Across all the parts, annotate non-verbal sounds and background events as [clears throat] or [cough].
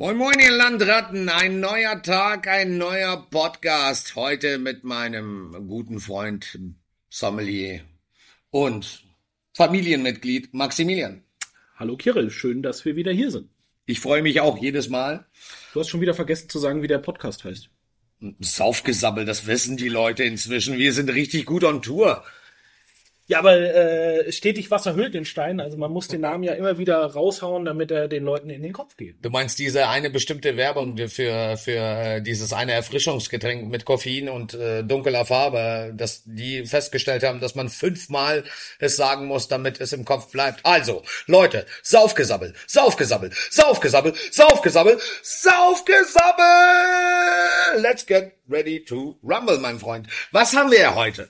Moin Moin, ihr Landratten, ein neuer Tag, ein neuer Podcast. Heute mit meinem guten Freund Sommelier und Familienmitglied Maximilian. Hallo Kirill, schön, dass wir wieder hier sind. Ich freue mich auch jedes Mal. Du hast schon wieder vergessen zu sagen, wie der Podcast heißt. Saufgesabbel, das wissen die Leute inzwischen. Wir sind richtig gut on Tour. Ja, aber äh, stetig Wasser hüllt den Stein. Also man muss den Namen ja immer wieder raushauen, damit er den Leuten in den Kopf geht. Du meinst diese eine bestimmte Werbung für, für äh, dieses eine Erfrischungsgetränk mit Koffein und äh, dunkler Farbe, dass die festgestellt haben, dass man fünfmal es sagen muss, damit es im Kopf bleibt. Also, Leute, saufgesabbel, saufgesabbel, saufgesabbel, saufgesabbel, saufgesabbel! Let's get ready to rumble, mein Freund. Was haben wir heute?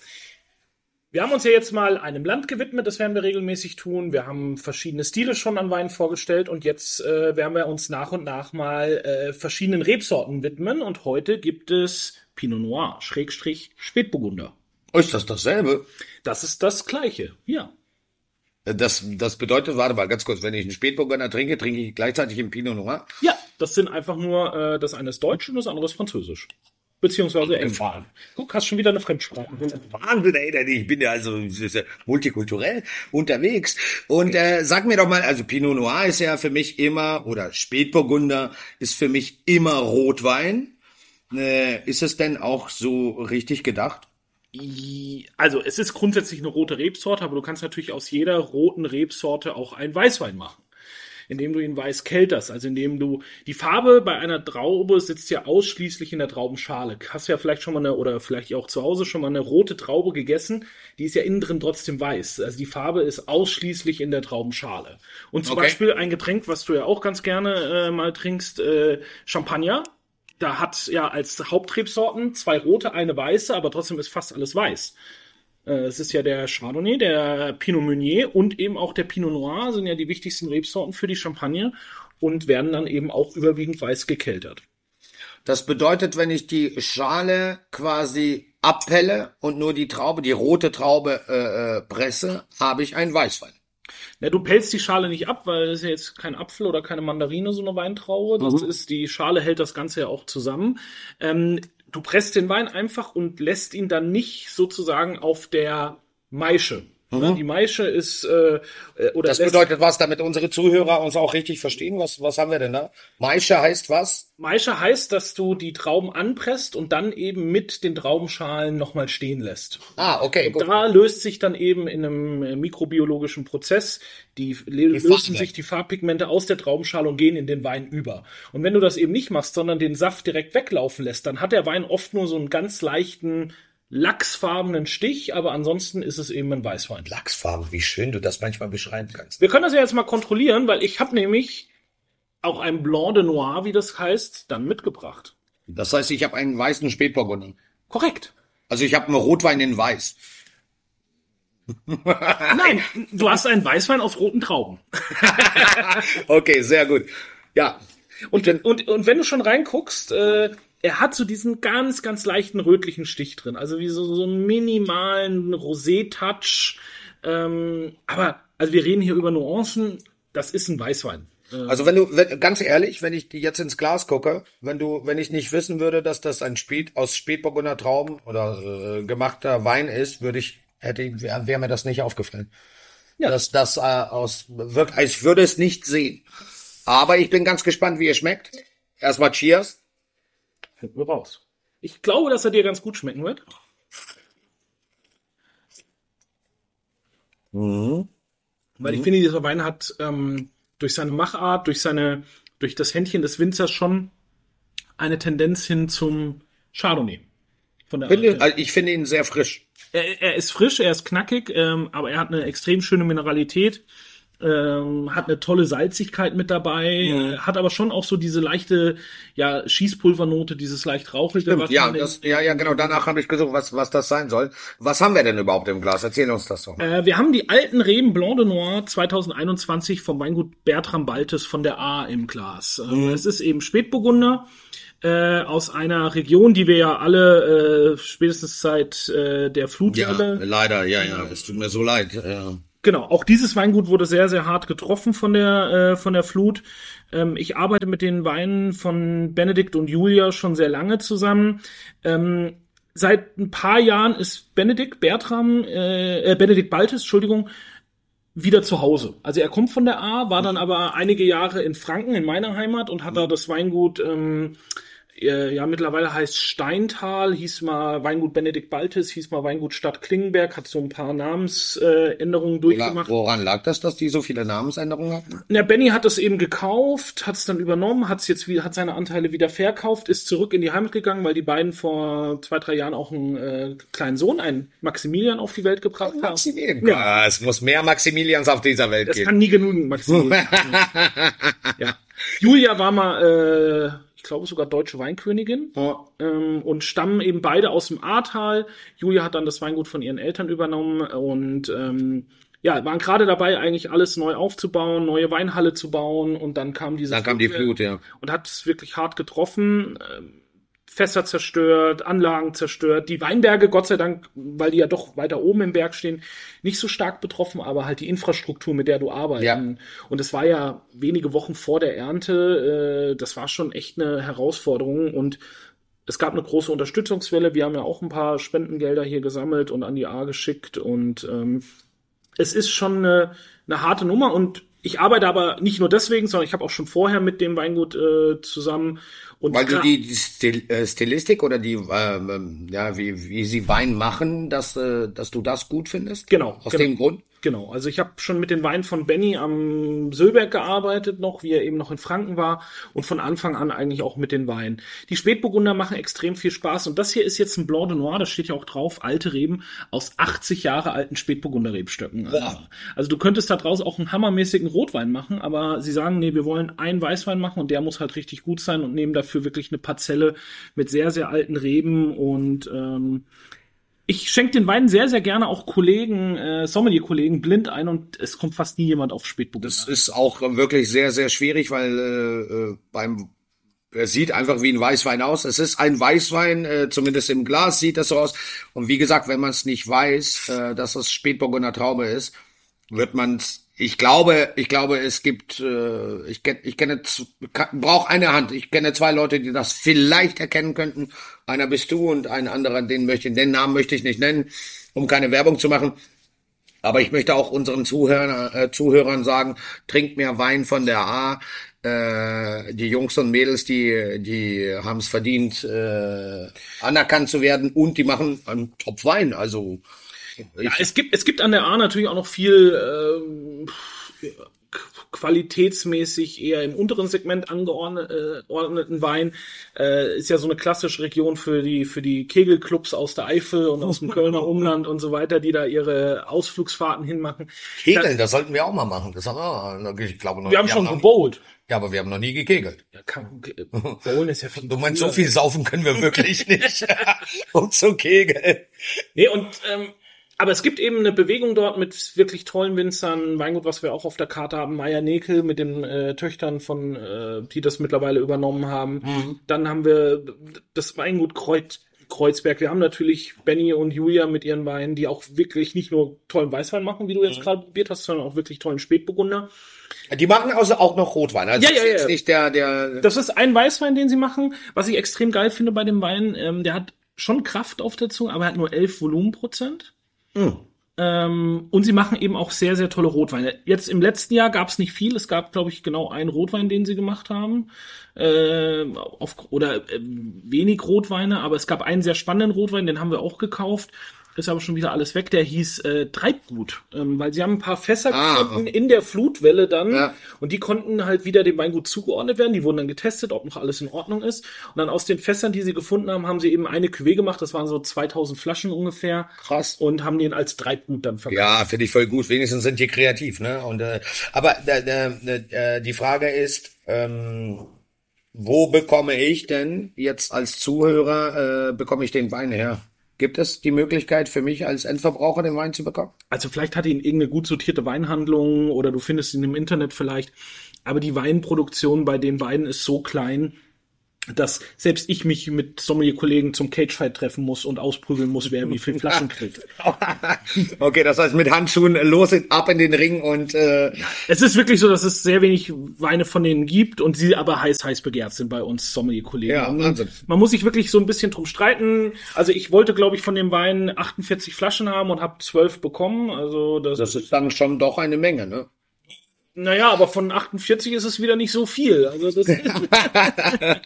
Wir haben uns ja jetzt mal einem Land gewidmet, das werden wir regelmäßig tun. Wir haben verschiedene Stile schon an Wein vorgestellt und jetzt äh, werden wir uns nach und nach mal äh, verschiedenen Rebsorten widmen und heute gibt es Pinot Noir, Schrägstrich Spätburgunder. Ist das dasselbe? Das ist das gleiche, ja. Das, das bedeutet, warte mal ganz kurz, wenn ich einen Spätburgunder trinke, trinke ich gleichzeitig einen Pinot Noir? Ja, das sind einfach nur, äh, das eine ist Deutsch und das andere ist Französisch. Beziehungsweise Englisch. Guck, hast schon wieder eine Fremdsprache. Wahnsinn, ey, ich bin ja also multikulturell unterwegs. Und äh, sag mir doch mal, also Pinot Noir ist ja für mich immer, oder Spätburgunder ist für mich immer Rotwein. Äh, ist es denn auch so richtig gedacht? Also es ist grundsätzlich eine rote Rebsorte, aber du kannst natürlich aus jeder roten Rebsorte auch einen Weißwein machen indem du ihn weiß kelterst, also indem du die Farbe bei einer Traube sitzt ja ausschließlich in der Traubenschale. Hast du ja vielleicht schon mal eine oder vielleicht auch zu Hause schon mal eine rote Traube gegessen, die ist ja innen drin trotzdem weiß. Also die Farbe ist ausschließlich in der Traubenschale. Und zum okay. Beispiel ein Getränk, was du ja auch ganz gerne äh, mal trinkst, äh, Champagner. Da hat ja als Hauptrebsorten zwei rote, eine weiße, aber trotzdem ist fast alles weiß. Äh, es ist ja der Chardonnay, der Pinot Meunier und eben auch der Pinot Noir sind ja die wichtigsten Rebsorten für die Champagne und werden dann eben auch überwiegend weiß gekeltert. Das bedeutet, wenn ich die Schale quasi abpelle und nur die Traube, die rote Traube äh, äh presse, habe ich einen Weißwein. Ja, du pelzt die Schale nicht ab, weil das ist ja jetzt kein Apfel oder keine Mandarine, so eine Weintraube. Das mhm. ist, die Schale hält das Ganze ja auch zusammen. Ähm, du presst den Wein einfach und lässt ihn dann nicht sozusagen auf der Maische. Mhm. Die Maische ist äh, äh oder Das bedeutet was, damit unsere Zuhörer uns auch richtig verstehen. Was was haben wir denn da? Maische heißt was? Maische heißt, dass du die Trauben anpresst und dann eben mit den Traubenschalen nochmal stehen lässt. Ah, okay. Gut. Da löst sich dann eben in einem äh, mikrobiologischen Prozess die, die lösen sich die Farbpigmente aus der Traubenschale und gehen in den Wein über. Und wenn du das eben nicht machst, sondern den Saft direkt weglaufen lässt, dann hat der Wein oft nur so einen ganz leichten lachsfarbenen Stich, aber ansonsten ist es eben ein Weißwein. Lachsfarben, wie schön du das manchmal beschreiben kannst. Wir können das ja jetzt mal kontrollieren, weil ich habe nämlich auch ein Blanc de Noir, wie das heißt, dann mitgebracht. Das heißt, ich habe einen weißen Spätburgunder. Korrekt. Also ich habe einen Rotwein in Weiß. [laughs] Nein, du hast einen Weißwein aus roten Trauben. [laughs] okay, sehr gut. Ja. Und, und, und wenn du schon reinguckst, äh, er hat so diesen ganz, ganz leichten rötlichen Stich drin. Also wie so, so einen minimalen Rosé-Touch. Ähm, aber, also wir reden hier über Nuancen. Das ist ein Weißwein. Äh, also wenn du, wenn, ganz ehrlich, wenn ich jetzt ins Glas gucke, wenn du, wenn ich nicht wissen würde, dass das ein Spät, aus Spätburgunder Trauben oder äh, gemachter Wein ist, würde ich, hätte, wäre wär mir das nicht aufgefallen. Ja. Dass das äh, aus, wirkt, ich würde es nicht sehen. Aber ich bin ganz gespannt, wie er schmeckt. Erstmal Cheers. Finden wir raus. Ich glaube, dass er dir ganz gut schmecken wird. Mhm. Weil ich mhm. finde, dieser Wein hat ähm, durch seine Machart, durch seine, durch das Händchen des Winzers schon eine Tendenz hin zum Chardonnay. Finde, also ich finde ihn sehr frisch. Er, er ist frisch, er ist knackig, ähm, aber er hat eine extrem schöne Mineralität ähm, hat eine tolle Salzigkeit mit dabei, mhm. hat aber schon auch so diese leichte, ja, Schießpulvernote, dieses leicht rauchige. Stimmt, ja, das, ja, ja, genau, danach habe ich gesucht, was, was das sein soll. Was haben wir denn überhaupt im Glas? Erzähl uns das doch. Äh, wir haben die alten Reben Blanc de Noir 2021 vom Weingut Bertram Baltes von der A im Glas. Äh, mhm. Es ist eben Spätburgunder. Äh, aus einer Region, die wir ja alle äh, spätestens seit äh, der Flutwelle. Ja, leider, ja, ja, es tut mir so leid. Ja Genau, auch dieses Weingut wurde sehr, sehr hart getroffen von der, äh, von der Flut. Ähm, ich arbeite mit den Weinen von Benedikt und Julia schon sehr lange zusammen. Ähm, seit ein paar Jahren ist Benedikt Bertram, äh, äh, Benedikt Baltes, Entschuldigung, wieder zu Hause. Also er kommt von der A, war dann aber einige Jahre in Franken, in meiner Heimat, und hat da das Weingut ähm, äh, ja mittlerweile heißt Steintal, hieß mal Weingut Benedikt Baltes, hieß mal Weingut Stadt Klingenberg, hat so ein paar Namensänderungen durchgemacht. Woran lag das, dass die so viele Namensänderungen hatten? Ja, Benny hat es eben gekauft, hat es dann übernommen, hat es jetzt wieder, hat seine Anteile wieder verkauft, ist zurück in die Heimat gegangen, weil die beiden vor zwei, drei Jahren auch einen äh, kleinen Sohn, einen Maximilian, auf die Welt gebracht haben. Maximilian. Ja. Es muss mehr Maximilians auf dieser Welt Es geben. kann nie genügen, Maximilian. [laughs] ja. Julia war mal äh, ich glaube sogar deutsche Weinkönigin ähm, und stammen eben beide aus dem Ahrtal. Julia hat dann das Weingut von ihren Eltern übernommen und ähm, ja, waren gerade dabei, eigentlich alles neu aufzubauen, neue Weinhalle zu bauen und dann kam diese Dann kam die Flut, ja. und hat es wirklich hart getroffen. Ähm, Fässer zerstört, Anlagen zerstört. Die Weinberge, Gott sei Dank, weil die ja doch weiter oben im Berg stehen, nicht so stark betroffen, aber halt die Infrastruktur, mit der du arbeitest. Ja. Und es war ja wenige Wochen vor der Ernte, äh, das war schon echt eine Herausforderung und es gab eine große Unterstützungswelle. Wir haben ja auch ein paar Spendengelder hier gesammelt und an die A geschickt und ähm, es ist schon eine, eine harte Nummer und ich arbeite aber nicht nur deswegen, sondern ich habe auch schon vorher mit dem Weingut äh, zusammen und Weil du die, die Stil, äh, Stilistik oder die, ähm, ähm, ja, wie, wie sie Wein machen, dass, äh, dass du das gut findest? Genau, Aus genau. dem Grund? Genau, also ich habe schon mit den Weinen von Benny am Söllberg gearbeitet noch, wie er eben noch in Franken war und von Anfang an eigentlich auch mit den Weinen. Die Spätburgunder machen extrem viel Spaß und das hier ist jetzt ein Blanc de Noir, das steht ja auch drauf, alte Reben aus 80 Jahre alten Spätburgunder Rebstöcken. Boah. Also du könntest da draus auch einen hammermäßigen Rotwein machen, aber sie sagen, nee, wir wollen einen Weißwein machen und der muss halt richtig gut sein und nehmen dafür wirklich eine Parzelle mit sehr, sehr alten Reben und ähm, ich schenke den Wein sehr, sehr gerne auch Kollegen, äh, Sommelier-Kollegen blind ein und es kommt fast nie jemand auf Spätburgunder. Das ist auch wirklich sehr, sehr schwierig, weil äh, äh, beim er sieht einfach wie ein Weißwein aus. Es ist ein Weißwein, äh, zumindest im Glas sieht das so aus. Und wie gesagt, wenn man es nicht weiß, äh, dass es Spätburgunder Traube ist, wird man ich glaube, ich glaube, es gibt, äh, ich kenne, ich kenne, brauche eine Hand. Ich kenne zwei Leute, die das vielleicht erkennen könnten. Einer bist du und ein anderer, den möchte, den Namen möchte ich nicht nennen, um keine Werbung zu machen. Aber ich möchte auch unseren Zuhörern, äh, Zuhörern sagen, trinkt mehr Wein von der A. Äh, die Jungs und Mädels, die, die haben es verdient, äh, anerkannt zu werden und die machen einen Top-Wein. Also Ja, es gibt, es gibt an der A natürlich auch noch viel ähm, qualitätsmäßig eher im unteren Segment angeordneten Wein. Äh, ist ja so eine klassische Region für die, für die Kegelclubs aus der Eifel und aus dem Kölner [laughs] Umland und so weiter, die da ihre Ausflugsfahrten hinmachen. Kegeln, das sollten wir auch mal machen. Das haben wir, ich glaube noch. Wir haben schon noch, gebowlt. Ja, aber wir haben noch nie gekegelt. Ja, kann, äh, Bowlen ist ja viel Du meinst, so viel saufen können wir wirklich nicht, [laughs] um zu kegeln. Nee, und ähm, aber es gibt eben eine Bewegung dort mit wirklich tollen Winzern. Weingut, was wir auch auf der Karte haben, Meier Nekel mit den äh, Töchtern von, äh, die das mittlerweile übernommen haben. Dann haben wir das Weingut Kreuz, Kreuzberg. Wir haben natürlich Benny und Julia mit ihren Weinen, die auch wirklich nicht nur tollen Weißwein machen, wie du jetzt gerade probiert hast, sondern auch wirklich tollen Spätburgunder. Die machen also auch noch Rotwein. Also Ja, ja, das ist jetzt ja. nicht der, der, Das ist ein Weißwein, den sie machen. Was ich extrem geil finde bei dem Wein, ähm, der hat schon Kraft auf der Zunge, aber er hat nur 11 Volumenprozent. Ähm, und sie machen eben auch sehr, sehr tolle Rotweine. Jetzt im letzten Jahr gab es nicht viel. Es gab, glaube ich, genau einen Rotwein, den sie gemacht haben. Äh, auf, oder äh, wenig Rotweine, aber es gab einen sehr spannenden Rotwein, den haben wir auch gekauft. Ist aber schon wieder alles weg. Der hieß äh, Treibgut, ähm, weil sie haben ein paar Fässer Ah. gefunden in der Flutwelle dann Ja. und die konnten halt wieder dem Weingut zugeordnet werden. Die wurden dann getestet, ob noch alles in Ordnung ist. Und dann aus den Fässern, die sie gefunden haben, haben sie eben eine Cuvée gemacht. Das waren so 2000 Flaschen ungefähr. Krass. Und haben den als Treibgut dann verkauft. Ja, finde ich voll gut. Wenigstens sind die kreativ, ne? Und äh, aber äh, äh, äh, die Frage ist, ähm, wo bekomme ich denn jetzt als Zuhörer äh, bekomme ich den Wein her? Gibt es die Möglichkeit für mich als Endverbraucher den Wein zu bekommen? Also vielleicht hat ihn irgendeine gut sortierte Weinhandlung oder du findest ihn im Internet vielleicht. Aber die Weinproduktion bei den beiden ist so klein. Dass selbst ich mich mit Sommelier-Kollegen zum Cagefight treffen muss und ausprügeln muss, wer wie viele [laughs] Flaschen kriegt. [laughs] okay, das heißt mit Handschuhen los in, ab in den Ring und äh, Es ist wirklich so, dass es sehr wenig Weine von denen gibt und sie aber heiß, heiß begehrt sind bei uns Sommelier-Kollegen. Ja, Wahnsinn. Man muss sich wirklich so ein bisschen drum streiten. Also ich wollte, glaube ich, von dem Wein 48 Flaschen haben und habe 12 bekommen. Also das, das ist dann schon doch eine Menge, ne? Naja, aber von 48 ist es wieder nicht so viel. Also das [laughs] [laughs]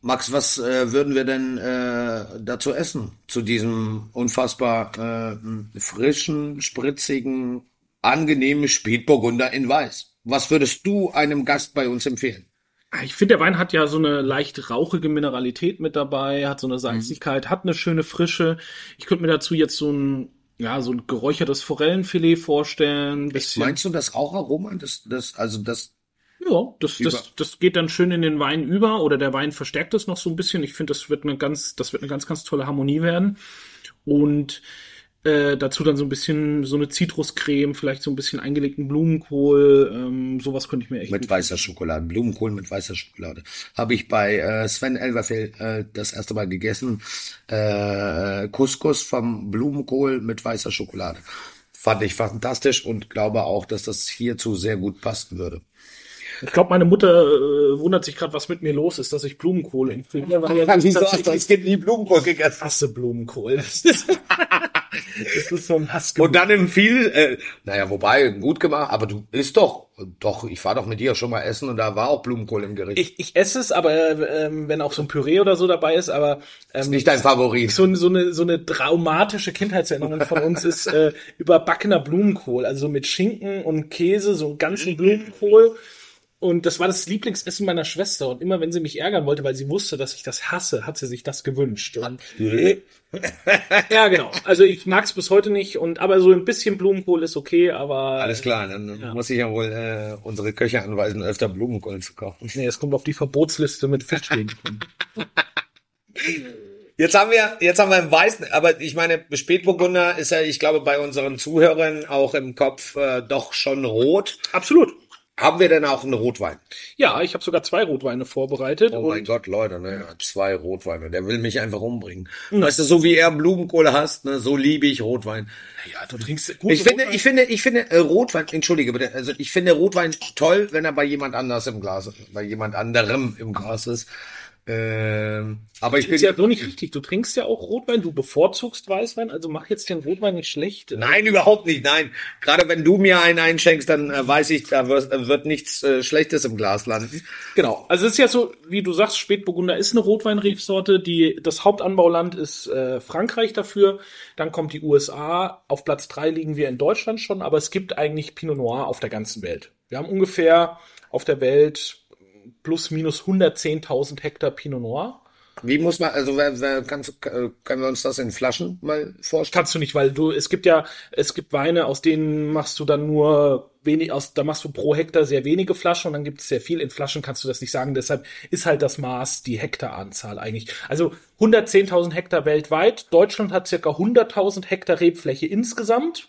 Max, was äh, würden wir denn äh, dazu essen? Zu diesem unfassbar äh, frischen, spritzigen, angenehmen Spätburgunder in Weiß. Was würdest du einem Gast bei uns empfehlen? Ich finde, der Wein hat ja so eine leicht rauchige Mineralität mit dabei, hat so eine Salzigkeit, hat eine schöne Frische. Ich könnte mir dazu jetzt so ein, ja, so ein geräuchertes Forellenfilet vorstellen. Bisschen, Meinst du das Raucharoma? Das, das, also das, ja, das, Über- das, das geht dann schön in den Wein über oder der Wein verstärkt es noch so ein bisschen. Ich finde, das wird eine ganz, das wird eine ganz, ganz tolle Harmonie werden. Und äh, dazu dann so ein bisschen so eine Zitruscreme, vielleicht so ein bisschen eingelegten Blumenkohl, ähm, sowas könnte ich mir echt mit weißer Schokolade, Blumenkohl mit weißer Schokolade. Habe ich bei äh, Sven Elverfeld äh, das erste Mal gegessen. Äh, Couscous vom Blumenkohl mit weißer Schokolade. Fand ich fantastisch und glaube auch, dass das hierzu sehr gut passen würde. Ich glaube, meine Mutter äh, wundert sich gerade, was mit mir los ist, dass ich Blumenkohl. Weil ja Wieso hast du als Kind nie Blumenkohl gegessen? Ich hasse Blumenkohl. Das ist, [laughs] das ist so ein Hass. Und dann im viel, äh, naja, wobei, gut gemacht, aber du isst doch, doch, ich war doch mit dir schon mal essen und da war auch Blumenkohl im Gericht. ich, ich esse es, aber ähm, wenn auch so ein Püree oder so dabei ist, aber ähm, Nicht dein Favorit. so, so eine so eine traumatische Kindheitserinnerung von uns ist äh, überbackener Blumenkohl, also mit Schinken und Käse, so einen ganzen [laughs] Blumenkohl. Und das war das Lieblingsessen meiner Schwester. Und immer wenn sie mich ärgern wollte, weil sie wusste, dass ich das hasse, hat sie sich das gewünscht. Und, [laughs] ja, genau. Also ich mag's bis heute nicht. Und aber so ein bisschen Blumenkohl ist okay, aber Alles klar, dann muss ich ja wohl äh, unsere Köche anweisen, öfter Blumenkohl zu kochen. nee, es kommt auf die Verbotsliste mit Fischstäbchen. [laughs] Jetzt haben wir, jetzt haben wir einen weißen, aber ich meine, Spätburgunder ist ja, ich glaube, bei unseren Zuhörern auch im Kopf äh, doch schon rot. Absolut. Haben wir denn auch einen Rotwein? Ja, ich habe sogar zwei Rotweine vorbereitet. Oh mein Gott, Leute, ne, zwei Rotweine. Der will mich einfach umbringen. Weißt du, so wie er Blumenkohl hasst, ne, so liebe ich Rotwein. ja, du trinkst gut. Ich finde, ich finde, ich finde äh, Rotwein, entschuldige bitte, also ich finde Rotwein toll, wenn er bei jemand anders im Glas, bei jemand anderem im Glas ist. Ähm, aber ich bin ist ja so nicht richtig. Du trinkst ja auch Rotwein, du bevorzugst Weißwein, also mach jetzt den Rotwein nicht schlecht. Nein, überhaupt nicht. Nein, gerade wenn du mir einen einschenkst, dann äh, weiß ich, da wird, äh, wird nichts äh, Schlechtes im Glas landen. Genau. Also es ist ja so, wie du sagst, Spätburgunder ist eine Rotweinrebsorte. Die das Hauptanbauland ist äh, Frankreich dafür. Dann kommt die USA. Auf Platz drei liegen wir in Deutschland schon, aber es gibt eigentlich Pinot Noir auf der ganzen Welt. Wir haben ungefähr auf der Welt plus minus 110.000 Hektar Pinot Noir. Wie muss man, also wer, wer, kannst, äh, können wir uns das in Flaschen mal vorstellen? Kannst du nicht, weil du, es gibt ja, es gibt Weine, aus denen machst du dann nur wenig, aus, da machst du pro Hektar sehr wenige Flaschen und dann gibt es sehr viel. In Flaschen kannst du das nicht sagen. Deshalb ist halt das Maß die Hektaranzahl eigentlich. Also 110.000 Hektar weltweit. Deutschland hat circa 100.000 Hektar Rebfläche insgesamt.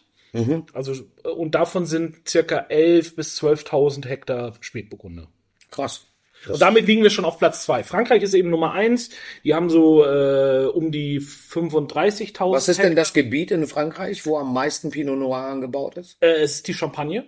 Also, und davon sind circa 11 bis 12.000 Hektar Spätburgunder. Krass. Und damit liegen wir schon auf Platz zwei. Frankreich ist eben Nummer eins. Die haben so äh, um die 35.000. Was ist denn das Gebiet in Frankreich, wo am meisten Pinot Noir angebaut ist? Äh, es ist die Champagne.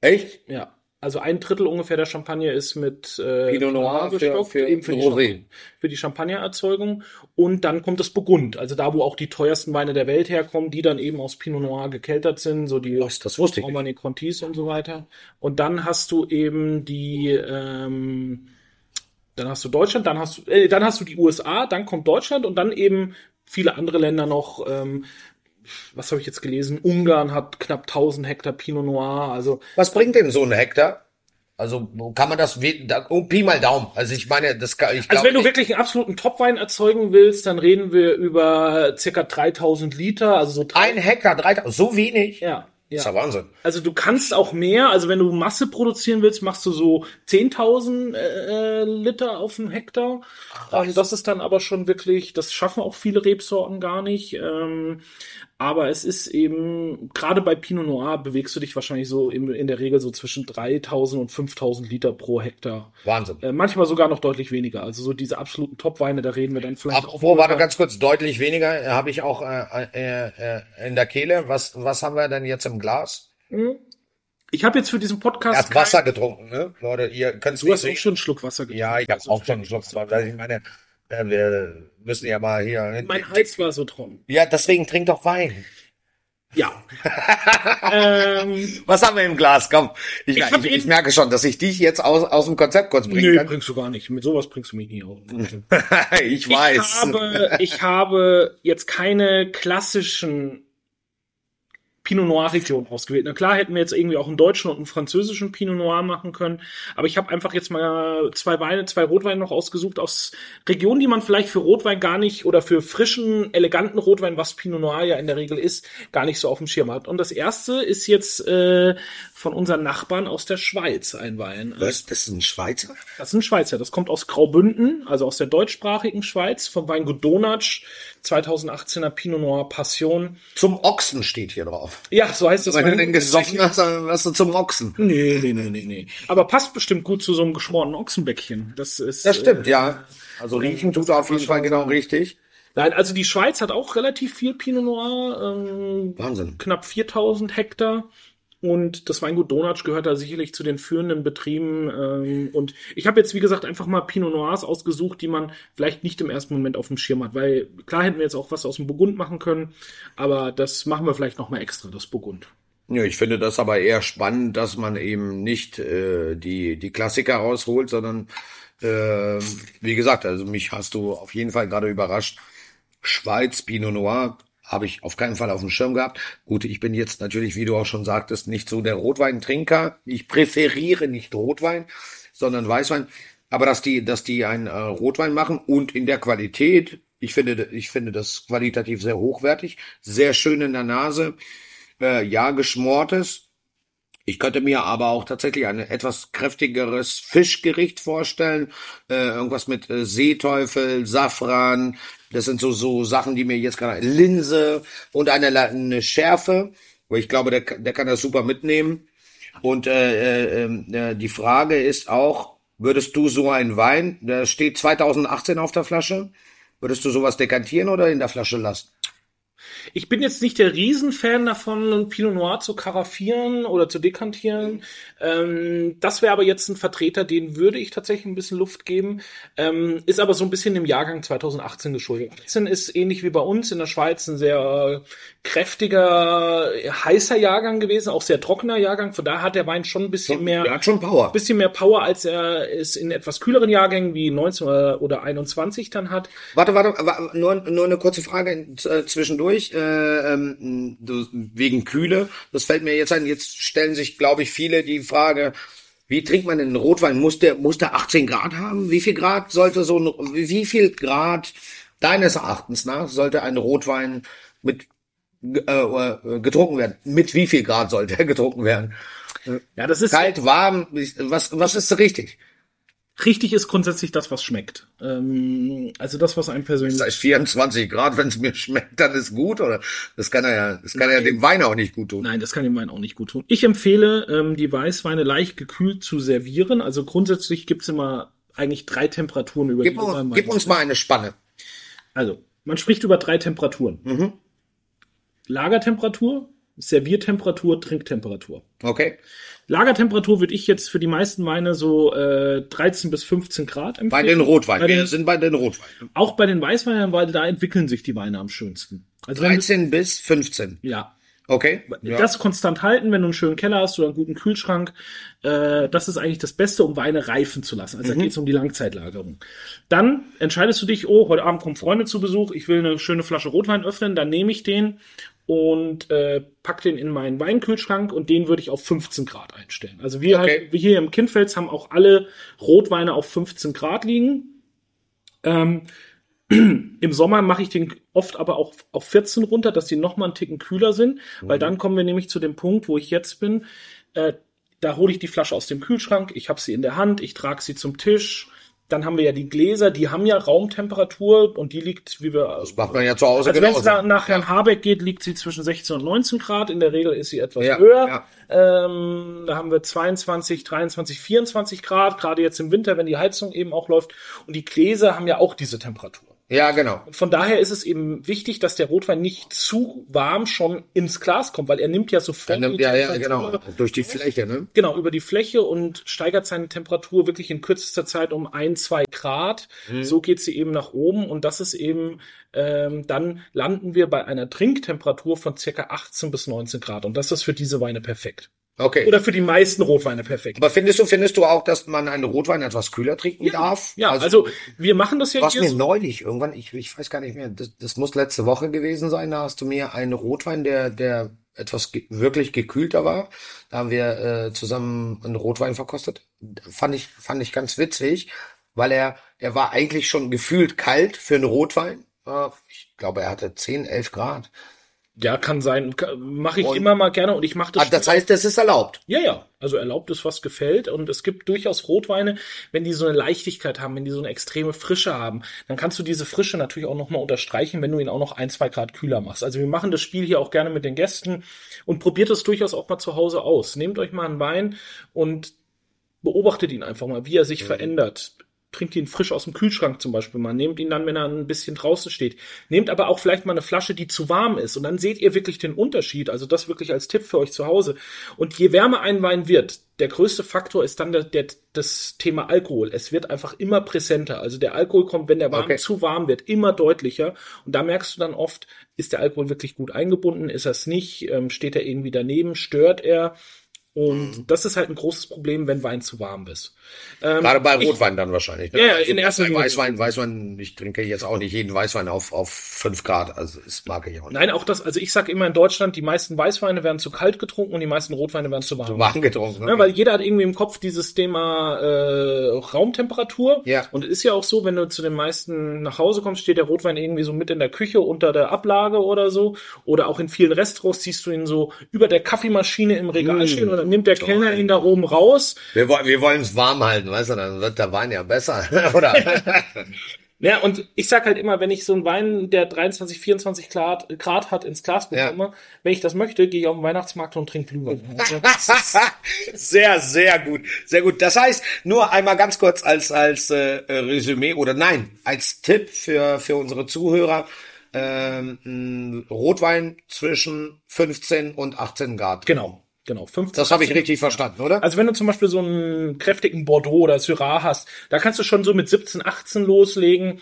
Echt? Ja. Also ein Drittel ungefähr der Champagne ist mit äh, Pinot Noir für- gestockt, für eben für die, Rosé. Für die Champagnererzeugung. Und dann kommt das Burgund, also da, wo auch die teuersten Weine der Welt herkommen, die dann eben aus Pinot Noir gekeltert sind, so die Was, das wusste ich nicht. Romani Contis und so weiter. Und dann hast du eben die, ähm, dann hast du Deutschland, dann hast du, äh, dann hast du die USA, dann kommt Deutschland und dann eben viele andere Länder noch. Ähm, was habe ich jetzt gelesen? Ungarn hat knapp 1000 Hektar Pinot Noir, also Was bringt denn so ein Hektar? Also kann man das, oh, Pi mal Daumen. Also ich meine, das kann, ich Also wenn du wirklich einen absoluten Topwein erzeugen willst, dann reden wir über circa 3000 Liter, also so drei, ein Hektar, 3000, so wenig? ja, Das ist ja. ja Wahnsinn. Also du kannst auch mehr, also wenn du Masse produzieren willst, machst du so 10.000 äh, Liter auf einen Hektar. Ähm, das ist dann aber schon wirklich, das schaffen auch viele Rebsorten gar nicht. Ähm, Aber es ist eben, gerade bei Pinot Noir bewegst du dich wahrscheinlich so in, in der Regel so zwischen 3000 und 5000 Liter pro Hektar. Wahnsinn. Äh, manchmal sogar noch deutlich weniger. Also so diese absoluten Top-Weine, da reden wir dann vielleicht Apropos, warte ganz kurz, deutlich weniger äh, habe ich auch äh, äh, äh, in der Kehle. Was, was haben wir denn jetzt im Glas? Ich habe jetzt für diesen Podcast. Erst Wasser getrunken, ne? Leute, ihr könnt Du hast auch schon einen Schluck Wasser getrunken. Ja, ich habe auch schon einen Schluck. Weil ich meine, äh, wir müssen ja mal hier. Mein Hals war so trocken. Ja, deswegen trink doch Wein. Ja. [laughs] ähm, Was haben wir im Glas? Komm, ich, Ich ich, ich, merke schon, dass ich dich jetzt aus, aus dem Konzept kurz bringen nö, kann. bringst du gar nicht. Mit sowas bringst du mich nie auf. [laughs] ich weiß. Ich habe, ich habe jetzt keine klassischen Pinot Noir Region ausgewählt. Na klar hätten wir jetzt irgendwie auch einen deutschen und einen französischen Pinot Noir machen können, aber ich habe einfach jetzt mal zwei Weine, zwei Rotweine noch ausgesucht aus Regionen, die man vielleicht für Rotwein gar nicht oder für frischen, eleganten Rotwein, was Pinot Noir ja in der Regel ist, gar nicht so auf dem Schirm hat. Und das erste ist jetzt äh, von unseren Nachbarn aus der Schweiz ein Wein. Was? Das ist ein Schweizer? Das ist ein Schweizer. Das kommt aus Graubünden, also aus der deutschsprachigen Schweiz, vom Weingut Donatsch, 2018er Pinot Noir Passion. Zum Ochsen steht hier drauf. Ja, so heißt das. Wenn du den gesoffen hast, dann hast du zum Ochsen. Nee, nee, nee, nee, nee. Aber passt bestimmt gut zu so einem geschmorten Ochsenbäckchen. Das ist. Das stimmt, äh, ja. Also riechen tut er auf jeden Fall genau richtig. Nein, also die Schweiz hat auch relativ viel Pinot Noir, ähm, Wahnsinn. knapp 4000 Hektar. Und das Weingut Donatsch gehört da sicherlich zu den führenden Betrieben. Ähm, und ich habe jetzt, wie gesagt, einfach mal Pinot Noirs ausgesucht, die man vielleicht nicht im ersten Moment auf dem Schirm hat. Weil klar hätten wir jetzt auch was aus dem Burgund machen können, aber das machen wir vielleicht noch mal extra, das Burgund. Ja, ich finde das aber eher spannend, dass man eben nicht äh, die, die Klassiker rausholt, sondern äh, wie gesagt, also mich hast du auf jeden Fall gerade überrascht. Schweiz, Pinot Noir, habe ich auf keinen Fall auf dem Schirm gehabt. Gut, ich bin jetzt natürlich, wie du auch schon sagtest, nicht so der Rotweintrinker. Ich präferiere nicht Rotwein, sondern Weißwein. Aber dass die, dass die einen äh, Rotwein machen und in der Qualität, ich finde, ich finde das qualitativ sehr hochwertig, sehr schön in der Nase, äh, ja, geschmortes. Ich könnte mir aber auch tatsächlich ein etwas kräftigeres Fischgericht vorstellen. Äh, irgendwas mit äh, Seeteufel, Safran. Das sind so, so Sachen, die mir jetzt gerade, Linse und eine, eine Schärfe. Wo ich glaube, der, kann- der kann das super mitnehmen. Und äh, äh, ähm, äh, die Frage ist auch, würdest du so einen Wein, der steht 2018 auf der Flasche, würdest du sowas dekantieren oder in der Flasche lassen? Ich bin jetzt nicht der Riesenfan davon, einen Pinot Noir zu karaffieren oder zu dekantieren. Ähm, das wäre aber jetzt ein Vertreter, den würde ich tatsächlich ein bisschen Luft geben. Ähm, ist aber so ein bisschen dem Jahrgang 2018 geschuldet. 18 ist ähnlich wie bei uns in der Schweiz ein sehr äh, kräftiger, äh, heißer Jahrgang gewesen, auch sehr trockener Jahrgang. Von daher hat der Wein schon ein bisschen mehr Der hat schon Power. bisschen mehr Power, als er es in etwas kühleren Jahrgängen wie 19 oder- oder 21 dann hat. Warte, warte, wa- nur, nur eine kurze Frage äh, zwischendurch, äh, ähm, wegen Kühle. Das fällt mir jetzt ein. Jetzt stellen sich, glaube ich, viele die Frage, wie trinkt man denn Rotwein? Muss der, muss der 18 Grad haben? Wie viel Grad sollte so ein, wie viel Grad deines Erachtens nach sollte ein Rotwein mit äh, äh, getrunken werden? Mit wie viel Grad sollte er getrunken werden? Ja, das ist Kalt, warm, was, was ist richtig? Richtig ist grundsätzlich das, was schmeckt. Ähm, also das, was einem persönlich. Das heißt 24 Grad, wenn es mir schmeckt, dann ist gut, oder? Das kann er ja, das kann ja dem Wein auch nicht gut tun. Nein, das kann dem Wein auch nicht gut tun. Ich empfehle, ähm, die Weißweine leicht gekühlt zu servieren. Also grundsätzlich gibt's immer eigentlich drei Temperaturen über Gib, die uns, gib uns mal eine Spanne. Also, man spricht über drei Temperaturen. Mhm. Lagertemperatur, Serviertemperatur, Trinktemperatur. Okay. Lagertemperatur würde ich jetzt für die meisten Weine so äh, 13 bis 15 Grad empfehlen. Bei den Rotweinen. Wir sind bei den Rotweinen. auch bei den Weißweinen, weil da entwickeln sich die Weine am schönsten. Also wenn du, 13 bis 15. ja, Okay. Ja. das konstant halten, wenn du einen schönen Keller hast oder einen guten Kühlschrank, äh, das ist eigentlich das Beste, um Weine reifen zu lassen. Also da geht es um die Langzeitlagerung. Dann entscheidest du dich, oh, heute Abend kommen Freunde zu Besuch, ich will eine schöne Flasche Rotwein öffnen, dann nehme ich den und äh, pack den in meinen Weinkühlschrank und den würde ich auf 15 Grad einstellen. Also wir Okay. halt, wir hier im Kindfels haben auch alle Rotweine auf 15 Grad liegen. Ähm, [clears throat] Im Sommer mache ich den oft aber auch auf 14 runter, dass die noch mal einen Ticken kühler sind, weil dann kommen wir nämlich zu dem Punkt, wo ich jetzt bin. Äh, da hole ich die Flasche aus dem Kühlschrank, ich habe sie in der Hand, ich trage sie zum Tisch, Dann haben wir ja die Gläser, die haben ja Raumtemperatur und die liegt, wie wir. Das macht man ja zu Hause also wenn es nach, nach Herrn Habeck geht, liegt sie zwischen 16 und 19 Grad. In der Regel ist sie etwas Ja, höher. ja. Ähm, da haben wir 22, 23, 24 Grad, gerade jetzt im Winter, wenn die Heizung eben auch läuft. Und die Gläser haben ja auch diese Temperatur. Ja, genau. Und von daher ist es eben wichtig, dass der Rotwein nicht zu warm schon ins Glas kommt, weil er nimmt ja sofort nimmt, die ja, ja, genau. Durch die Fläche, ne? Genau, über die Fläche und steigert seine Temperatur wirklich in kürzester Zeit um ein, zwei Grad. Mhm. So geht sie eben nach oben und das ist eben, ähm, dann landen wir bei einer Trinktemperatur von circa 18 bis 19 Grad und das ist für diese Weine perfekt. Okay. Oder für die meisten Rotweine perfekt. Aber findest du, findest du auch, dass man einen Rotwein etwas kühler trinken darf? Ja, also, wir machen das ja was hier mir so. neulich irgendwann, ich, ich weiß gar nicht mehr, das, das muss letzte Woche gewesen sein, da hast du mir einen Rotwein, der, der etwas ge wirklich gekühlter war. Da haben wir äh, zusammen einen Rotwein verkostet. Fand ich, fand ich ganz witzig, weil er, er war eigentlich schon gefühlt kalt für einen Rotwein. Äh, ich glaube, er hatte 10, 11 Grad. Ja, kann sein. Mache ich Und- immer mal gerne und ich mache das. Ah, das heißt, das ist erlaubt. Ja, ja. Also erlaubt ist, was gefällt. Und es gibt durchaus Rotweine, wenn die so eine Leichtigkeit haben, wenn die so eine extreme Frische haben, dann kannst du diese Frische natürlich auch nochmal unterstreichen, wenn du ihn auch noch ein, zwei Grad kühler machst. Also wir machen das Spiel hier auch gerne mit den Gästen und probiert es durchaus auch mal zu Hause aus. Nehmt euch mal einen Wein und beobachtet ihn einfach mal, wie er sich verändert. Trinkt ihn frisch aus dem Kühlschrank zum Beispiel mal. Nehmt ihn dann, wenn er ein bisschen draußen steht. Nehmt aber auch vielleicht mal eine Flasche, die zu warm ist. Und dann seht ihr wirklich den Unterschied. Also das wirklich als Tipp für euch zu Hause. Und je wärmer ein Wein wird, der größte Faktor ist dann der, der, das Thema Alkohol. Es wird einfach immer präsenter. Also der Alkohol kommt, wenn der Wein Okay. zu warm wird, immer deutlicher. Und da merkst du dann oft, ist der Alkohol wirklich gut eingebunden? Ist er es nicht? Ähm, steht er irgendwie daneben? Stört er? Und Mhm. das ist halt ein großes Problem, wenn Wein zu warm ist. Ähm, Gerade bei ich- Rotwein dann wahrscheinlich. Ne? Ja, in erster Linie. Weißwein, Weißwein, ich trinke jetzt auch nicht jeden Weißwein auf, auf 5 Grad. Also das mag ich auch nicht. Nein, auch das, also ich sage immer in Deutschland, die meisten Weißweine werden zu kalt getrunken und die meisten Rotweine werden zu warm. Warm getrunken. Ne? Ja, weil jeder hat irgendwie im Kopf dieses Thema äh, Raumtemperatur. Ja. Und es ist ja auch so, wenn du zu den meisten nach Hause kommst, steht der Rotwein irgendwie so mit in der Küche unter der Ablage oder so. Oder auch in vielen Restaurants siehst du ihn so über der Kaffeemaschine im Regal Mm. stehen dann nimmt der Kellner ihn da oben raus. Wir, wollen- wir wollen es warm halten, weißt du, dann wird der Wein ja besser, [laughs] oder? [laughs] Ja, und ich sag halt immer, wenn ich so einen Wein, der 23, 24 Grad, Grad hat, ins Glas Ja. bekomme, wenn ich das möchte, gehe ich auf den Weihnachtsmarkt und trinke Glühwein. [laughs] Sehr, sehr gut, sehr gut. Das heißt, nur einmal ganz kurz als als äh, Resümee oder nein, als Tipp für für unsere Zuhörer: ähm, ein Rotwein zwischen 15 und 18 Grad. genau, genau. 15, Das habe ich richtig verstanden, oder? Also wenn du zum Beispiel so einen kräftigen Bordeaux oder Syrah hast, da kannst du schon so mit 17, 18 loslegen,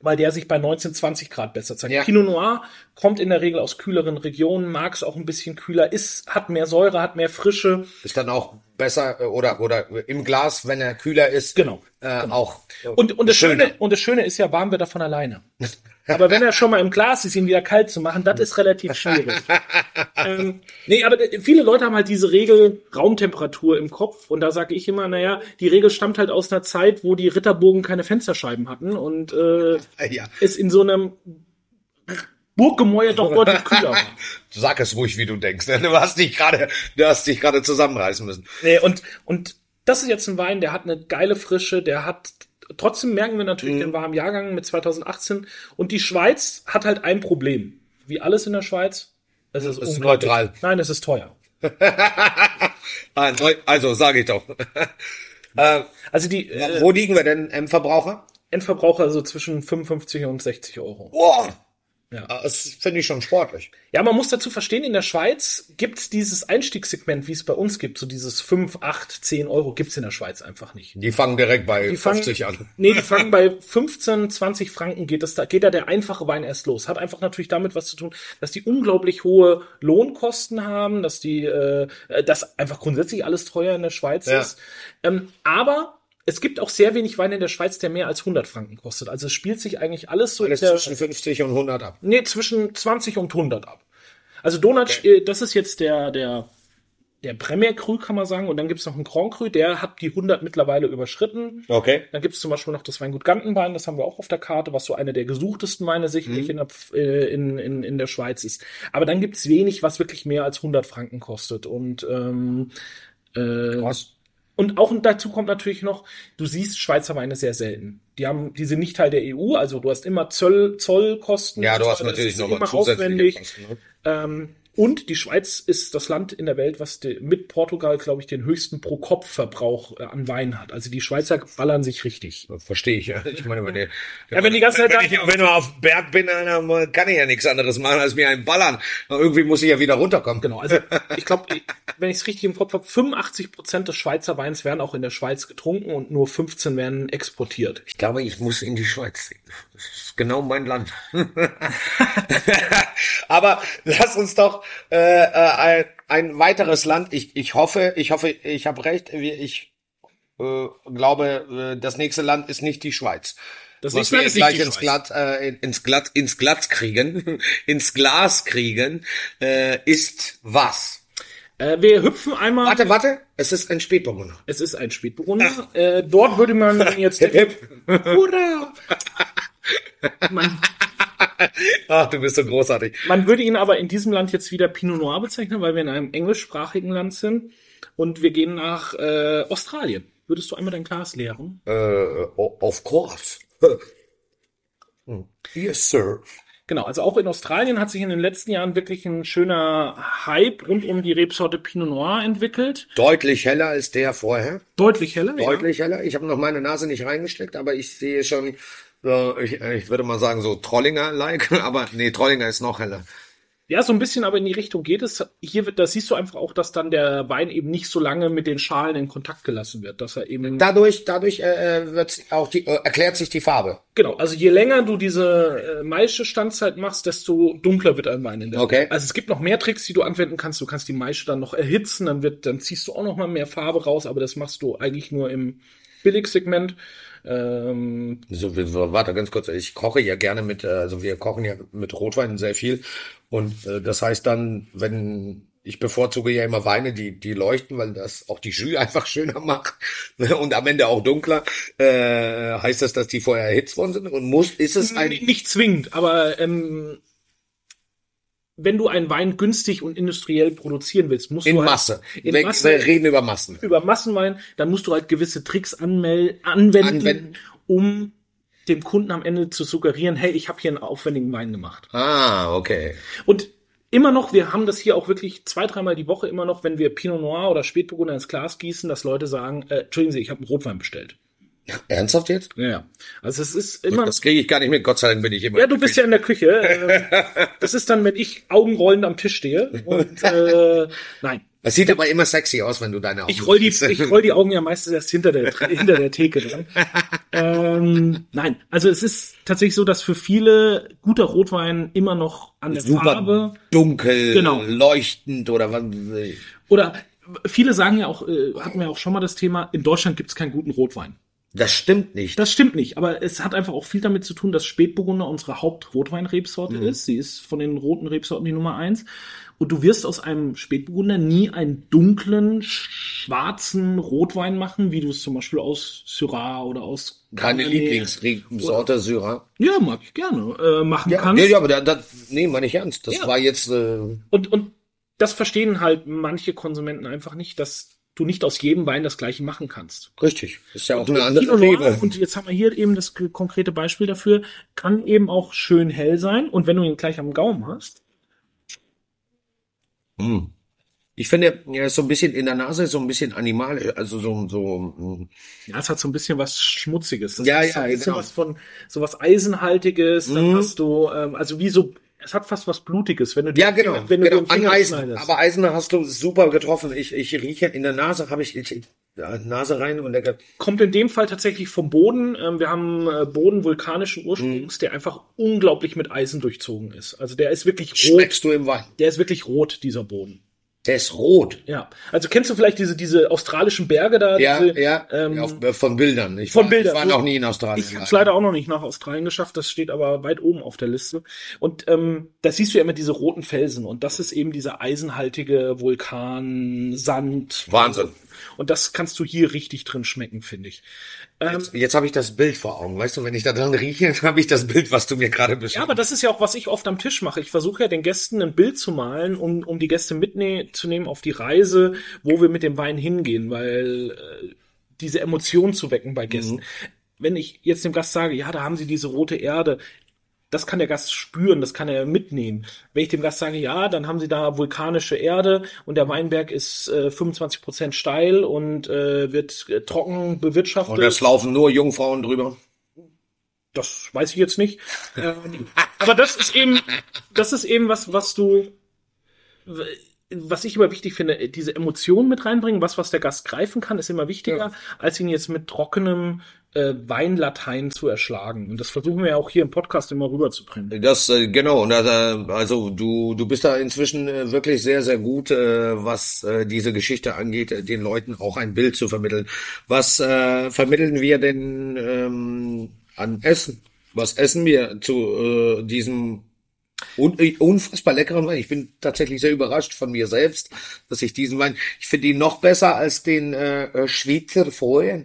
weil der sich bei 19, 20 Grad besser zeigt. Ja. Pinot Noir kommt in der Regel aus kühleren Regionen, mag es auch ein bisschen kühler, ist, hat mehr Säure, hat mehr Frische. Ist dann auch besser äh, oder oder im Glas, wenn er kühler ist. Genau. Äh, Auch. äh, Und, und, das schöner. Schöne, und das Schöne ist ja, warm wird er von alleine. [laughs] Aber wenn er schon mal im Glas ist, ihn wieder kalt zu machen, das ist relativ schwierig. [laughs] ähm, nee, aber viele Leute haben halt diese Regel Raumtemperatur im Kopf. Und da sage ich immer, naja, die Regel stammt halt aus einer Zeit, wo die Ritterburgen keine Fensterscheiben hatten und äh, [laughs] Ja. es in so einem Burggemäuer doch deutlich kühler war. [laughs] Sag es ruhig, wie du denkst. ne? Du hast dich gerade, du hast dich gerade zusammenreißen müssen. Nee, und, und das ist jetzt ein Wein, der hat eine geile Frische, der hat, trotzdem merken wir natürlich den warmen Jahrgang mit 2018. Und die Schweiz hat halt ein Problem. Wie alles in der Schweiz. Es ist, Es ist neutral. Nein, es ist teuer. [laughs] Also, sage ich doch. [laughs] äh, Also die äh, wo liegen wir denn im Verbraucher? Endverbraucher so zwischen 55 und 60 Euro. Boah, Ja. das finde ich schon sportlich. Ja, man muss dazu verstehen, in der Schweiz gibt's dieses Einstiegssegment, wie es bei uns gibt, so dieses 5, 8, 10 Euro gibt's in der Schweiz einfach nicht. Die fangen direkt bei Die fangen, 50 an. Nee, die [laughs] fangen bei 15, 20 Franken geht das da, geht da der einfache Wein erst los. Hat einfach natürlich damit was zu tun, dass die unglaublich hohe Lohnkosten haben, dass die, äh, dass einfach grundsätzlich alles teuer in der Schweiz Ja. ist. Ähm, aber es gibt auch sehr wenig Wein in der Schweiz, der mehr als 100 Franken kostet. Also es spielt sich eigentlich alles so Alles in der, zwischen 50 und 100 ab. nee, zwischen 20 und 100 ab. Also Donut, äh, das ist jetzt der, der, der Premier Cru, kann man sagen. Und dann gibt's noch einen Grand Cru, der hat die 100 mittlerweile überschritten. Okay. Dann gibt's zum Beispiel noch das Weingut Gantenbein, das haben wir auch auf der Karte, was so eine der gesuchtesten Weine sicherlich in, der, Pf- äh, in, in, in der Schweiz ist. Aber dann gibt's wenig, was wirklich mehr als 100 Franken kostet. Und ähm, äh, Was? Und auch dazu kommt natürlich noch, du siehst Schweizer Weine sehr selten. Die haben, die sind nicht Teil der EU, also du hast immer Zoll, Zollkosten. Ja, du hast natürlich nochmal immer zusätzliche aufwendig. Kosten. Ne? Ähm, und die Schweiz ist das Land in der Welt, was de, mit Portugal, glaube ich, den höchsten Pro-Kopf-Verbrauch äh, an Wein hat. Also die Schweizer ballern sich richtig. Verstehe ich, ja. Ich meine, wenn, die, Ja, wenn die ganze Zeit wenn, ich, wenn ich auf Berg bin, dann kann ich ja nichts anderes machen, als mir einen ballern. Aber irgendwie muss ich ja wieder runterkommen. Genau, also ich glaube, wenn ich es richtig im Kopf habe, 85 Prozent des Schweizer Weins werden auch in der Schweiz getrunken und nur 15 werden exportiert. Ich glaube, ich muss in die Schweiz. Das ist genau mein Land. [laughs] Aber lass uns doch äh, äh, ein, weiteres Land. Ich, ich hoffe, ich hoffe, ich habe recht. Ich äh, glaube, äh, das nächste Land ist nicht die Schweiz. Das Was nächste wir ist gleich ins. Glatt, äh, ins Glatt, ins Glatt kriegen, [laughs] ins Glas kriegen, äh, ist was? Äh, wir hüpfen einmal. Warte, warte. Es ist ein Spätburgunder. Es ist ein Spätburgunder. Äh, dort würde man jetzt. [laughs] Hurra! [laughs] man, Ach, du bist so großartig. man würde ihn aber in diesem Land jetzt wieder Pinot Noir bezeichnen, weil wir in einem englischsprachigen Land sind. Und wir gehen nach äh, Australien. Würdest du einmal dein Glas leeren? Äh, of course. [laughs] Hm. Yes, sir. Genau, also auch in Australien hat sich in den letzten Jahren wirklich ein schöner Hype rund um die Rebsorte Pinot Noir entwickelt. Deutlich heller als der vorher. Deutlich heller. Deutlich heller. Ich habe noch meine Nase nicht reingesteckt, aber ich sehe schon, so, ich, ich würde mal sagen, so Trollinger-like. [laughs] Aber nee, Trollinger ist noch heller. Ja. so ein bisschen, aber in die Richtung geht es. Hier wird, da siehst du einfach auch, dass dann der Wein eben nicht so lange mit den Schalen in Kontakt gelassen wird, dass er eben Dadurch, dadurch äh, wird auch die, äh, erklärt sich die Farbe. Genau, also je länger du diese äh, Maische Standzeit machst, desto dunkler wird ein Wein in der Okay. Also es gibt noch mehr Tricks, die du anwenden kannst. Du kannst die Maische dann noch erhitzen, dann wird, dann ziehst du auch noch mal mehr Farbe raus, aber das machst du eigentlich nur im Billigsegment. Ähm, So, wir- warte ganz kurz. Ich koche ja gerne mit, äh, also wir kochen ja mit Rotwein sehr viel. Und äh, das heißt dann, wenn ich bevorzuge ja immer Weine, die die leuchten, weil das auch die Jus [laughs] einfach schöner macht und am Ende auch dunkler. Äh, heißt das, dass die vorher erhitzt worden sind? Und muss ist es ein nicht zwingend, aber ähm, wenn du einen Wein günstig und industriell produzieren willst, musst in du halt Masse? in wir, Masse wir reden über Massen. über Massenwein, dann musst du halt gewisse Tricks anmel anwenden, Anwenden. um dem Kunden am Ende zu suggerieren, hey, ich habe hier einen aufwendigen Wein gemacht. Ah, okay. Und immer noch, wir haben das hier auch wirklich zwei, dreimal die Woche immer noch, wenn wir Pinot Noir oder Spätburgunder ins Glas gießen, dass Leute sagen, äh, entschuldigen Sie, ich habe einen Rotwein bestellt. Ernsthaft jetzt? Ja, ja. Also es ist immer. Das kriege ich gar nicht mit. Gott sei Dank bin ich immer. Ja, du bist ja in der Küche. Ähm, das ist dann, wenn ich augenrollend am Tisch stehe. Und äh, nein. Es sieht aber immer sexy aus, wenn du deine Augen Ich roll die, ich roll die Augen ja meistens erst hinter der, hinter der Theke dran. ähm, nein, also es ist tatsächlich so, dass für viele guter Rotwein immer noch an der super Farbe dunkel, Genau. leuchtend oder was. oder viele sagen ja auch, äh, hatten wir auch schon mal das Thema, in Deutschland gibt es keinen guten Rotwein. Das stimmt nicht. Das stimmt nicht, aber es hat einfach auch viel damit zu tun, dass Spätburgunder unsere Hauptrotweinrebsorte ist. Sie ist von den roten Rebsorten die Nummer eins. Und du wirst aus einem Spätburgunder nie einen dunklen, schwarzen Rotwein machen, wie du es zum Beispiel aus Syrah oder aus Keine Lieblingssorte Syrah. Ja, mag ich gerne äh, machen Ja, kannst. nee, ja, aber da, da, nee, meine ich ernst. Das Ja. war jetzt, äh, Und, und das verstehen halt manche Konsumenten einfach nicht, dass du nicht aus jedem Wein das gleiche machen kannst. richtig. Ist ja auch eine andere Rebe. und jetzt haben wir hier eben das konkrete Beispiel dafür, kann eben auch schön hell sein. Und wenn du ihn gleich am Gaumen hast, Hm. Ich finde, ist so ein bisschen in der Nase, so ein bisschen animalisch, also so, so, hm. ja, es hat so ein bisschen was Schmutziges. Das Ja, so ja, ein bisschen genau. was von, so was Eisenhaltiges, dann Mhm. hast du, ähm, also wie so, es hat fast was Blutiges, wenn du Ja, den genau. Wenn du genau. den An Finger Eisen. schneidest. Aber Eisen hast du super getroffen. Ich, ich rieche in der Nase, habe ich, ich ja, Nase rein und der kommt in dem Fall tatsächlich vom Boden. Ähm, wir haben äh, Boden vulkanischen Mhm. Ursprungs, der einfach unglaublich mit Eisen durchzogen ist. Also der ist wirklich rot. schmeckst du im Wein. Der ist wirklich rot, dieser Boden. Der ist rot. Ja. Also kennst du vielleicht diese, diese australischen Berge da? Ja, diese, ja, ähm, auf, äh, von Bildern. Ich von war, Bildern. Ich war noch nie in Australien. Ich habe es leider auch noch nicht nach Australien geschafft, das steht aber weit oben auf der Liste. Und ähm, da siehst du ja immer diese roten Felsen und das ist eben dieser eisenhaltige Vulkan, Sand. Wahnsinn. Und das kannst du hier richtig drin schmecken, finde ich. Ähm, Jetzt, jetzt habe ich das Bild vor Augen. Weißt du, wenn ich da dran rieche, [laughs] dann habe ich das Bild, was du mir gerade Ja, beschrieben aber das ist ja auch, was ich oft am Tisch mache. Ich versuche ja den Gästen ein Bild zu malen, um, um die Gäste mitzunehmen auf die Reise, wo wir mit dem Wein hingehen, weil äh, diese Emotion zu wecken bei Gästen. Wenn ich jetzt dem Gast sage, ja, da haben sie diese rote Erde, das kann der Gast spüren, das kann er mitnehmen. Wenn ich dem Gast sage, ja, dann haben sie da vulkanische Erde und der Weinberg ist äh, 25 Prozent steil und äh, wird äh, trocken bewirtschaftet. Und es laufen nur Jungfrauen drüber. Das weiß ich jetzt nicht. ähm, aber das ist eben, das ist eben was, was du, was ich immer wichtig finde, diese Emotionen mit reinbringen, was, was der Gast greifen kann, ist immer wichtiger, Ja. als ihn jetzt mit trockenem äh, Weinlatein zu erschlagen. Und das versuchen wir ja auch hier im Podcast immer rüberzubringen. Das äh, genau und äh, also du du bist da inzwischen äh, wirklich sehr sehr gut, äh, was äh, diese Geschichte angeht, äh, den Leuten auch ein Bild zu vermitteln. Was äh, vermitteln wir denn ähm, an Essen? Was essen wir zu äh, diesem äh, unfassbar leckeren Wein? Ich bin tatsächlich sehr überrascht von mir selbst, dass ich diesen Wein, ich finde ihn noch besser als den äh, äh, Schweizer vorher.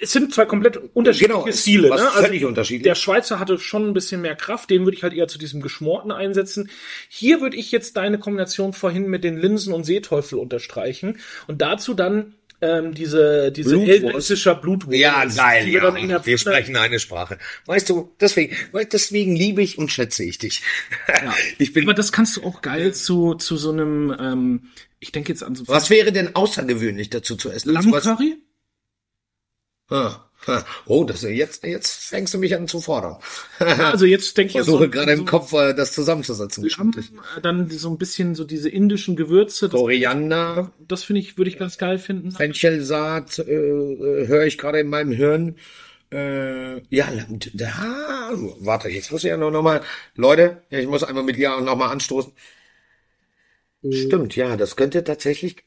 Es sind zwei komplett unterschiedliche Genau, Stile. was Ne? völlig unterschiedlich. Der Schweizer hatte schon ein bisschen mehr Kraft, den würde ich halt eher zu diesem Geschmorten einsetzen. Hier würde ich jetzt deine Kombination vorhin mit den Linsen und Seeteufel unterstreichen und dazu dann ähm, diese diese elsässischer Blutwurst. Ja, geil, wir ja. Wir Pfanne- sprechen eine Sprache. Weißt du, deswegen, deswegen liebe ich und schätze ich dich. [laughs] Ich bin, Aber das kannst du auch geil zu zu so einem, ähm, ich denke jetzt an so was wäre denn außergewöhnlich dazu zu essen? Lammcurry. Oh, das, jetzt, jetzt fängst du mich an zu fordern. Also jetzt denke ich Ich versuche so, gerade so im Kopf äh, das zusammenzusetzen. Äh, dann so ein bisschen so diese indischen Gewürze. Das, Koriander, das finde ich, würde ich ganz geil finden. Fenchelsaat, äh, äh, höre ich gerade in meinem Hirn. Äh, ja, da, warte, jetzt muss ich ja noch, noch mal, Leute, ich muss einmal mit dir noch mal anstoßen. Stimmt, ja, das könnte tatsächlich,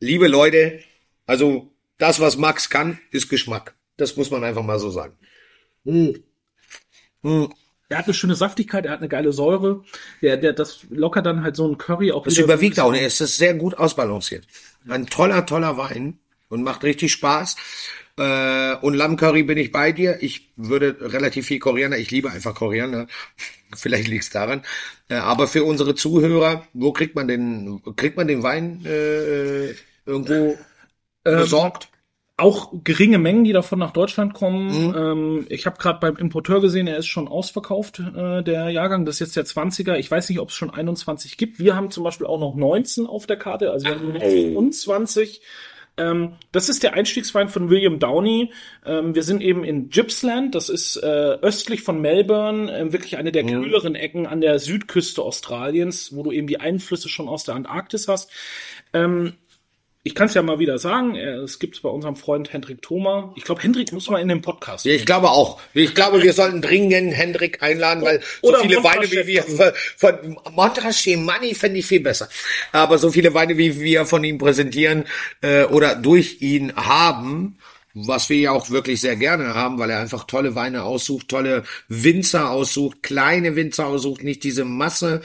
liebe Leute, also das, was Max kann, ist Geschmack. Das muss man einfach mal so sagen. Er hat eine schöne Saftigkeit, er hat eine geile Säure. Der, der, das lockert dann halt so ein Curry auch Das überwiegt auch, es ist sehr gut ausbalanciert. Ein toller, toller Wein und macht richtig Spaß. Äh, und Lammcurry bin ich bei dir. Ich würde relativ viel Koriander, ich liebe einfach Koriander. [laughs] Vielleicht liegt es daran. Äh, aber für unsere Zuhörer, wo kriegt man den, kriegt man den Wein äh, irgendwo besorgt? auch geringe Mengen, die davon nach Deutschland Mhm. kommen. Ähm, ich habe gerade beim Importeur gesehen, er ist schon ausverkauft, äh, der Jahrgang. Das ist jetzt der 20er. Ich weiß nicht, ob es schon 21 gibt. Wir haben zum Beispiel auch noch 19 auf der Karte, also wir haben noch 25. Ähm, das ist der Einstiegswein von William Downey. Ähm, wir sind eben in Gippsland, das ist äh, östlich von Melbourne, äh, wirklich eine der kühleren Ecken an der Südküste Australiens, wo du eben die Einflüsse schon aus der Antarktis hast. Ähm, ich kann es ja mal wieder sagen, äh, es gibt bei unserem Freund Hendrik Thoma. Ich glaube, Hendrik muss mal in den Podcast. Ja, ich glaube auch. Ich glaube, wir sollten dringend Hendrik einladen, weil so Oder viele. Weine wie wir von, von Montrachet Money fände ich viel besser. Aber so viele Weine wie wir von ihm präsentieren äh, oder durch ihn haben, was wir ja auch wirklich sehr gerne haben, weil er einfach tolle Weine aussucht, tolle Winzer aussucht, kleine Winzer aussucht, nicht diese Masse,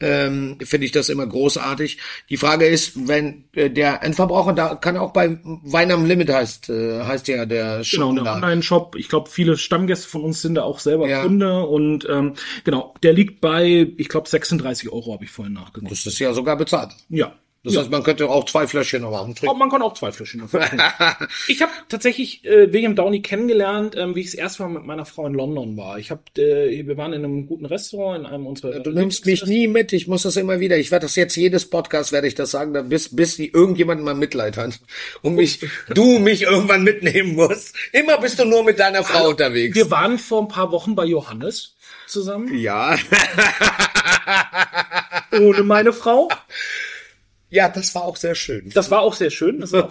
ähm, finde ich das immer großartig. Die Frage ist, wenn äh, der Endverbraucher da kann auch bei Wein am Limit heißt, äh, heißt ja der Genau, der. Online-Shop. Ich glaube, viele Stammgäste von uns sind da auch selber Ja. Kunde. Und ähm, genau, der liegt bei, ich glaube, 36 Euro, habe ich vorhin nachgeguckt. Das ist ja sogar bezahlt. Ja. Das heißt, man könnte auch zwei Fläschchen noch. Oh, Trinken. man kann auch zwei Flaschen davon trinken. [laughs] Ich habe tatsächlich äh, William Downey kennengelernt, ähm, wie ich das erste Mal mit meiner Frau in London war. Ich habe, äh, wir waren in einem guten Restaurant, in einem unserer. Du nimmst mich nie mit. Ich muss das immer wieder. Ich werde das jetzt jedes Podcast werde ich das sagen, bis bis die irgendjemand mal Mitleid hat und mich [laughs] du mich irgendwann mitnehmen musst. Immer bist du nur mit deiner Frau unterwegs. Wir waren vor ein paar Wochen bei Johannes zusammen, Ja, ohne meine Frau. [laughs] ja, das war auch sehr schön. Das war auch sehr schön. Auch.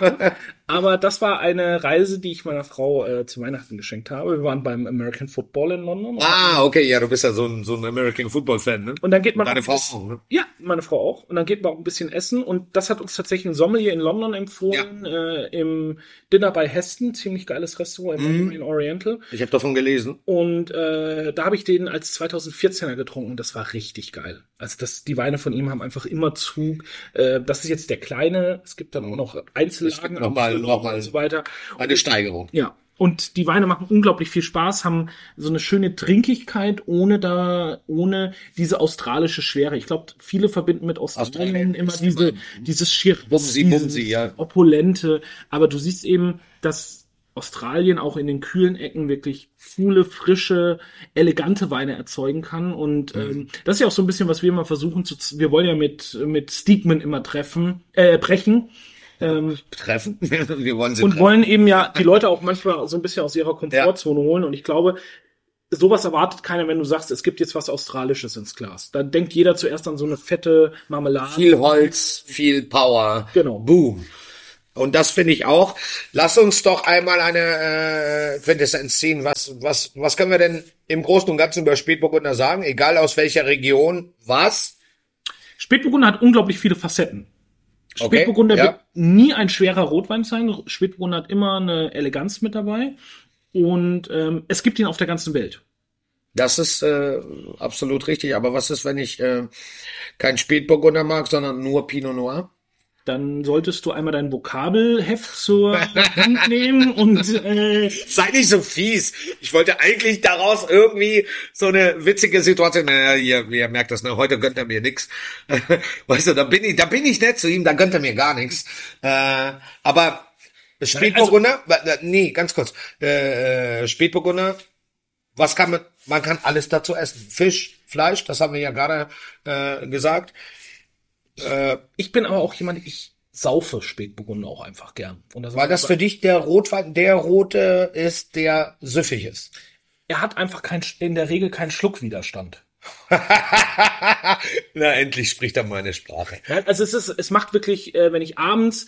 Aber das war eine Reise, die ich meiner Frau äh, zu Weihnachten geschenkt habe. Wir waren beim American Football in London. Ah, okay, ja, du bist ja so ein, so ein American Football Fan, ne? Und dann geht man Deine Frau auch, ne? Ja, meine Frau auch. Und dann geht man auch ein bisschen essen. Und das hat uns tatsächlich ein Sommelier in London empfohlen, äh, im Dinner bei Heston. Ziemlich geiles Restaurant im Mandarin Oriental. Ich habe davon gelesen. Und äh, da habe ich den als 2014er getrunken. Das war richtig geil. Also das, die Weine von ihm haben einfach immer Zug. Äh, das ist jetzt der kleine. Es gibt dann auch noch Einzellagen noch mal- noch mal- und so weiter. Eine Steigerung. Ja. Und die Weine machen unglaublich viel Spaß, haben so eine schöne Trinkigkeit, ohne da, ohne diese australische Schwere. Ich glaube, viele verbinden mit Australien Australien immer diese, dieses Schier, Bumsi, ja. Opulente. Aber du siehst eben, dass Australien auch in den kühlen Ecken wirklich coole, frische, elegante Weine erzeugen kann. Und Mhm. ähm, das ist ja auch so ein bisschen, was wir immer versuchen zu, wir wollen ja mit, mit Steakman immer treffen, äh, brechen. Ähm, Treffen. [laughs] Wir wollen sie und treffen. wollen eben ja die Leute auch manchmal so ein bisschen aus ihrer Komfortzone holen. Und ich glaube, sowas erwartet keiner, wenn du sagst, es gibt jetzt was Australisches ins Glas. Da denkt jeder zuerst an so eine fette Marmelade. Viel Holz, viel Power. Genau. Boom. Und das finde ich auch. Lass uns doch einmal eine äh, Quintessenz ziehen. Was, was, was können wir denn im Großen und Ganzen über Spätburgunder sagen? Egal aus welcher Region, was? Spätburgunder hat unglaublich viele Facetten. Okay, Spätburgunder ja. wird nie ein schwerer Rotwein sein. Spätburgunder hat immer eine Eleganz mit dabei. Und ähm, es gibt ihn auf der ganzen Welt. Das ist äh, absolut richtig. Aber was ist, wenn ich äh, kein Spätburgunder mag, sondern nur Pinot Noir? Dann solltest du einmal dein Vokabelheft zur Hand [laughs] nehmen und äh, Sei nicht so fies. Ich wollte eigentlich daraus irgendwie so eine witzige Situation. Naja, ihr, ihr merkt das, ne? Heute gönnt er mir nix. [laughs] Weißt du, da bin ich, da bin ich nett zu ihm, da gönnt er mir gar nichts. Äh, aber Spätburgunder, äh, nee, ganz kurz. Äh, äh, Spätburgunder, was kann man, man kann alles dazu essen. Fisch, Fleisch, das haben wir ja gerade äh, gesagt. Äh, Ich bin aber auch jemand, ich saufe Spätburgunder auch einfach gern. Das weil das für dich der Rotwein, der rote ist, der süffig ist. er hat einfach kein, in der Regel keinen Schluckwiderstand. [laughs] Na, endlich spricht er meine Sprache. Ja, also es ist, es macht wirklich, äh, wenn ich abends,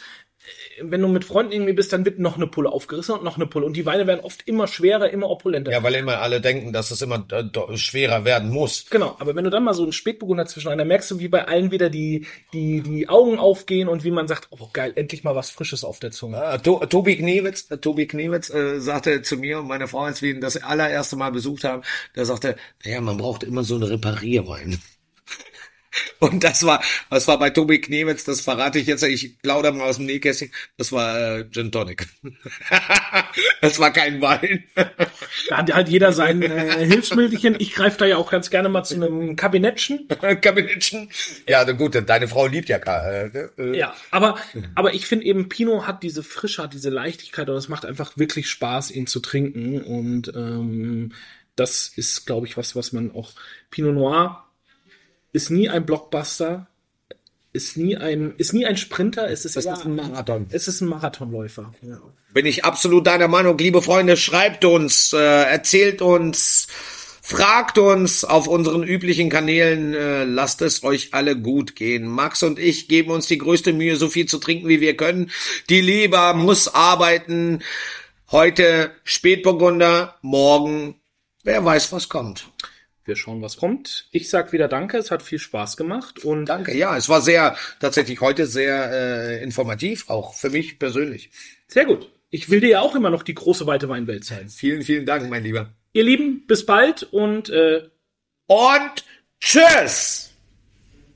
wenn du mit Freunden irgendwie bist, dann wird noch eine Pulle aufgerissen und noch eine Pulle. Und die Weine werden oft immer schwerer, immer opulenter. Ja, weil immer alle denken, dass es immer äh, schwerer werden muss. Genau, aber wenn du dann mal so einen Spätburgunder zwischen dann merkst du, wie bei allen wieder die, die, die Augen aufgehen und wie man sagt, oh geil, endlich mal was Frisches auf der Zunge. Äh, to Tobi Knewitz, äh, Tobi Knewitz äh, sagte zu mir und meine Frau, als wir ihn das allererste Mal besucht haben, der sagte, naja, man braucht immer so einen Reparierwein. Und das war, was war bei Tobi Knewitz, das verrate ich jetzt, ich plaudere mal aus dem Nähkästchen, das war äh, Gin Tonic. [laughs] das war kein Wein. Da hat halt jeder sein äh, Hilfsmittelchen. Ich greife da ja auch ganz gerne mal zu einem Kabinettchen. [laughs] Kabinettchen. Ja, gut, deine Frau liebt ja Ka- äh, äh, Ja, aber, aber ich finde eben, Pinot hat diese Frische, hat diese Leichtigkeit und es macht einfach wirklich Spaß, ihn zu trinken. Und ähm, das ist, glaube ich, was, was man auch. Pinot Noir ist nie ein Blockbuster, ist nie ein, ist nie ein Sprinter, es ist, ist ein Marathon. Es ist ein Marathonläufer. Ja. Bin ich absolut deiner Meinung, liebe Freunde. Schreibt uns, äh, erzählt uns, fragt uns auf unseren üblichen Kanälen. Äh, lasst es euch alle gut gehen. Max und ich geben uns die größte Mühe, so viel zu trinken, wie wir können. Die Leber muss arbeiten. Heute Spätburgunder, morgen wer weiß, was kommt. Wir schauen, was kommt. Ich sag wieder Danke, es hat viel Spaß gemacht und Danke. Ja, es war sehr, tatsächlich heute sehr äh, informativ, auch für mich persönlich. sehr gut. Ich will dir ja auch immer noch die große weite Weinwelt zeigen. Vielen, vielen Dank, mein Lieber. Ihr Lieben, bis bald und äh, Und tschüss!